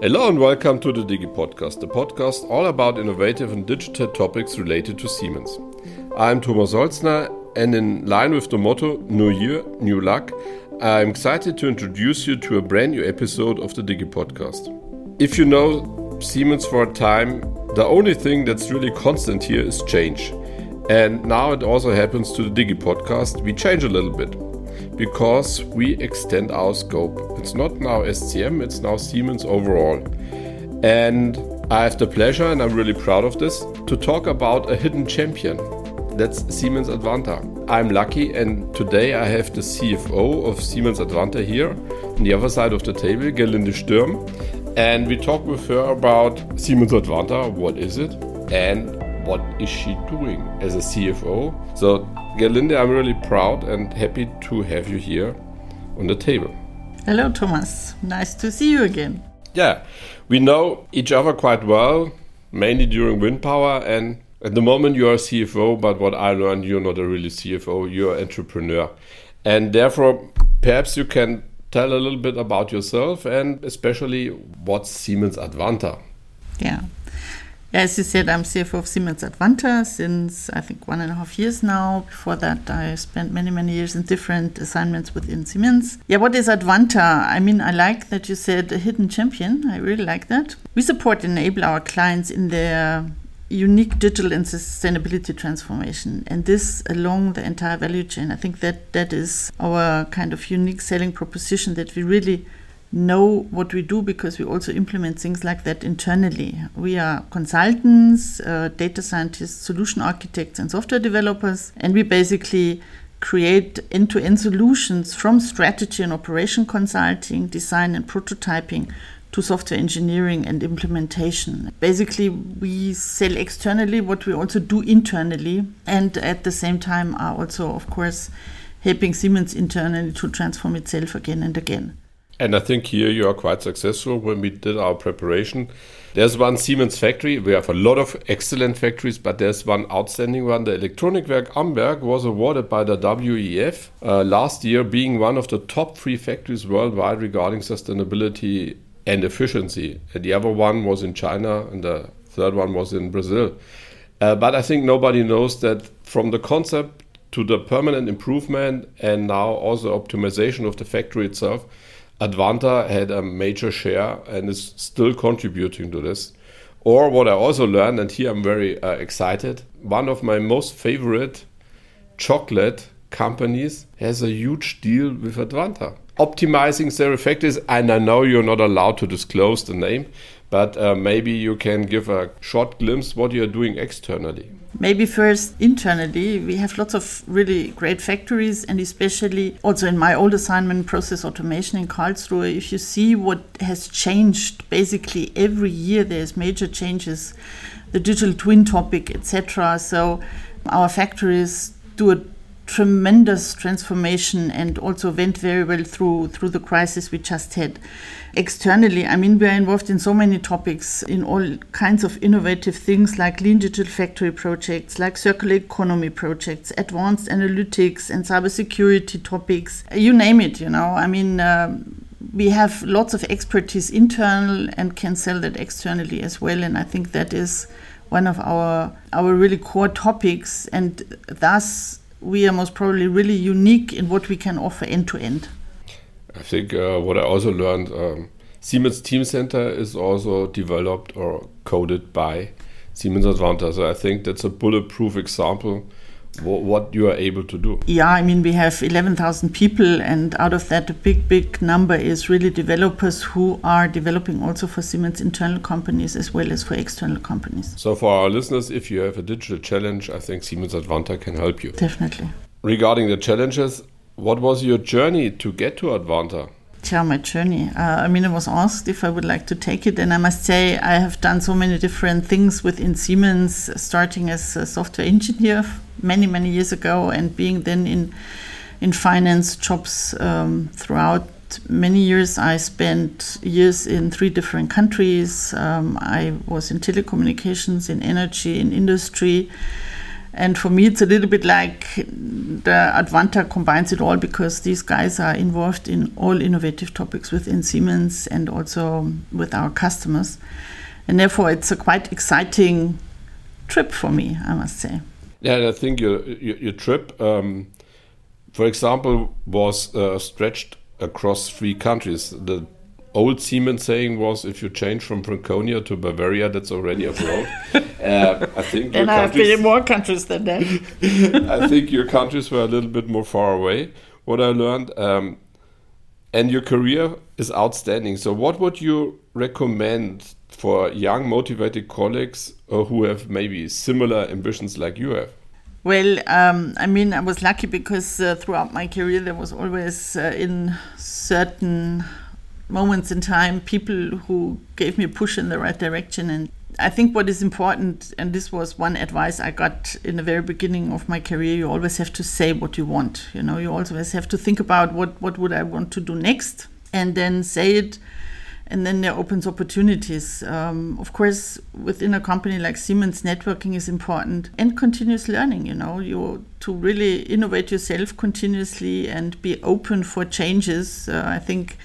Hello and welcome to the Digi Podcast, the podcast all about innovative and digital topics related to Siemens. I'm Thomas Holzner, and in line with the motto New Year, New Luck, I'm excited to introduce you to a brand new episode of the Digi Podcast. If you know Siemens for a time, the only thing that's really constant here is change. And now it also happens to the Digi Podcast. We change a little bit because we extend our scope. It's not now SCM, it's now Siemens overall. And I have the pleasure, and I'm really proud of this, to talk about a hidden champion. That's Siemens Advanta. I'm lucky, and today I have the CFO of Siemens Advanta here on the other side of the table, Gerlinde Sturm. And we talk with her about Siemens Advanta, what is it, and what is she doing as a CFO. So Gerlinde, I'm really proud and happy to have you here on the table. Hello, Thomas. Nice to see you again. Yeah, we know each other quite well, mainly during wind power. And at the moment, you are CFO, but what I learned, you're not a really CFO, you're an entrepreneur. And therefore, perhaps you can tell a little bit about yourself and especially what's Siemens Advanta. Yeah, as you said, I'm CFO of Siemens Advanta since I think one and a half years now. Before that, I spent many, many years in different assignments within Siemens. Yeah, what is Advanta? I mean, I like that you said a hidden champion. I really like that. We support and enable our clients in their unique digital and sustainability transformation and this along the entire value chain i think that that is our kind of unique selling proposition that we really know what we do because we also implement things like that internally. We are consultants, uh, data scientists, solution architects, and software developers, and we basically create end to end solutions from strategy and operation consulting, design and prototyping to software engineering and implementation. Basically, we sell externally what we also do internally, and at the same time, are also, of course, helping Siemens internally to transform itself again and again. And I think here you are quite successful when we did our preparation. There's one Siemens factory. We have a lot of excellent factories, but there's one outstanding one. The Elektronikwerk Amberg was awarded by the WEF uh, last year, being one of the top three factories worldwide regarding sustainability and efficiency. And the other one was in China, and the third one was in Brazil. Uh, but I think nobody knows that from the concept to the permanent improvement and now also optimization of the factory itself Advanta had a major share and is still contributing to this. Or what I also learned, and here I'm very uh, excited, one of my most favorite chocolate companies has a huge deal with Advanta. Optimizing their factories, and I know you're not allowed to disclose the name, but uh, maybe you can give a short glimpse what you're doing externally. Maybe first internally, we have lots of really great factories, and especially also in my old assignment, process automation in Karlsruhe. If you see what has changed, basically every year there's major changes, the digital twin topic, etc. So our factories do a tremendous transformation and also went very well through through the crisis we just had. Externally i mean we are involved in so many topics in all kinds of innovative things like lean digital factory projects like circular economy projects advanced analytics and cybersecurity topics you name it you know. I mean um, we have lots of expertise internal and can sell that externally as well and i think that is one of our our really core topics and thus we are most probably really unique in what we can offer end to end. I think uh, what I also learned um, Siemens Teamcenter is also developed or coded by Siemens Advanta. So I think that's a bulletproof example what you are able to do. Yeah, I mean, we have 11,000 people, and out of that, a big, big number is really developers who are developing also for Siemens internal companies as well as for external companies. So, for our listeners, if you have a digital challenge, I think Siemens Advanta can help you. Definitely. Regarding the challenges, what was your journey to get to Advanta? Tell my journey. Uh, I mean, I was asked if I would like to take it, and I must say I have done so many different things within Siemens, starting as a software engineer many many years ago, and being then in in finance jobs um, throughout many years. I spent years in three different countries. Um, I was in telecommunications, in energy, in industry. And for me, it's a little bit like the Advanta combines it all because these guys are involved in all innovative topics within Siemens and also with our customers. And therefore, it's a quite exciting trip for me, I must say. Yeah, and I think your, your, your trip, um, for example, was uh, stretched across three countries. The old Siemens saying was, if you change from Franconia to Bavaria, that's already abroad. uh, I think. and I've been in more countries than that. I think your countries were a little bit more far away. What I learned, um, and your career is outstanding. So, what would you recommend for young, motivated colleagues uh, who have maybe similar ambitions like you have? Well, um, I mean, I was lucky because uh, throughout my career there was always uh, in certain moments in time people who gave me a push in the right direction. And I think what is important, and this was one advice I got in the very beginning of my career, you always have to say what you want. You know, you always have to think about what, what would I want to do next and then say it and then there opens opportunities. Um, of course, within a company like Siemens, networking is important and continuous learning. You know, you to really innovate yourself continuously and be open for changes. Uh, I think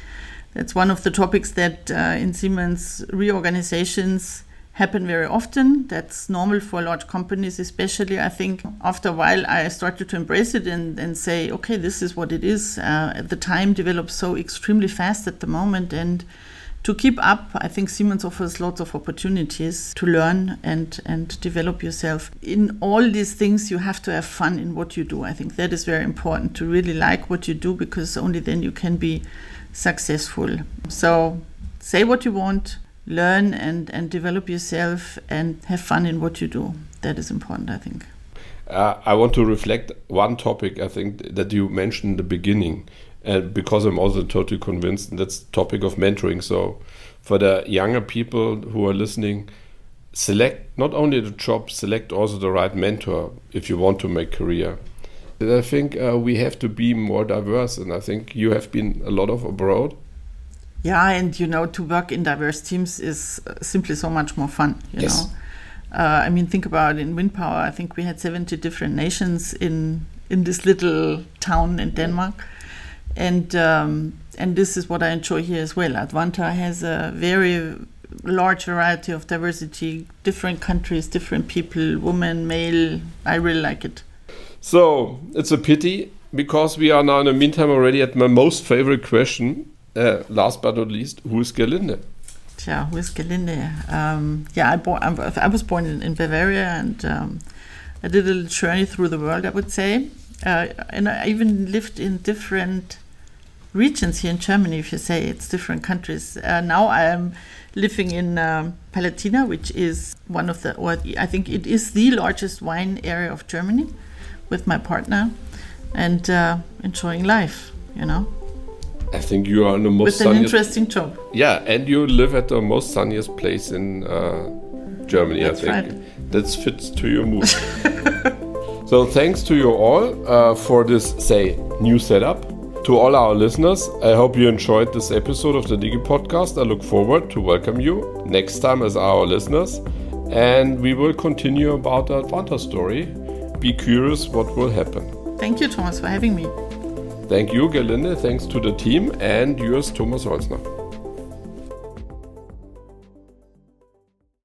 that's one of the topics that uh, in Siemens reorganizations happen very often. That's normal for large companies, especially. I think after a while, I started to embrace it and, and say, okay, this is what it is. Uh, the time develops so extremely fast at the moment, and to keep up, I think Siemens offers lots of opportunities to learn and, and develop yourself. In all these things, you have to have fun in what you do. I think that is very important to really like what you do because only then you can be successful. So say what you want, learn and, and develop yourself, and have fun in what you do. That is important, I think. Uh, I want to reflect one topic I think that you mentioned in the beginning, and because I'm also totally convinced that's the topic of mentoring. So, for the younger people who are listening, select not only the job, select also the right mentor if you want to make career. I think uh, we have to be more diverse, and I think you have been a lot of abroad. Yeah, and you know, to work in diverse teams is uh, simply so much more fun. You yes. know, uh, I mean, think about in wind power. I think we had seventy different nations in in this little town in Denmark, and um, and this is what I enjoy here as well. Advanta has a very large variety of diversity, different countries, different people, women, male. I really like it. So it's a pity because we are now in the meantime already at my most favorite question. Uh, last but not least, who is Gerlinde? Yeah, who is Gerlinde? Um, yeah, I, bo- I, was born in, in Bavaria and um, I did a little journey through the world, I would say. Uh, and I even lived in different regions here in Germany, if you say it's different countries. Uh, now I am living in um, Palatina, which is one of the, or I think it is the largest wine area of Germany with my partner and uh, enjoying life, you know. I think you are in the most with sunniest, an interesting job. Yeah, and you live at the most sunniest place in uh, Germany. That's I think right. that fits to your mood. so thanks to you all uh, for this say new setup. To all our listeners, I hope you enjoyed this episode of the Digi Podcast. I look forward to welcome you next time as our listeners, and we will continue about the Advanta story. Be curious what will happen. Thank you, Thomas, for having me. Thank you, Gerlinde. Thanks to the team and yours, Thomas Holzner.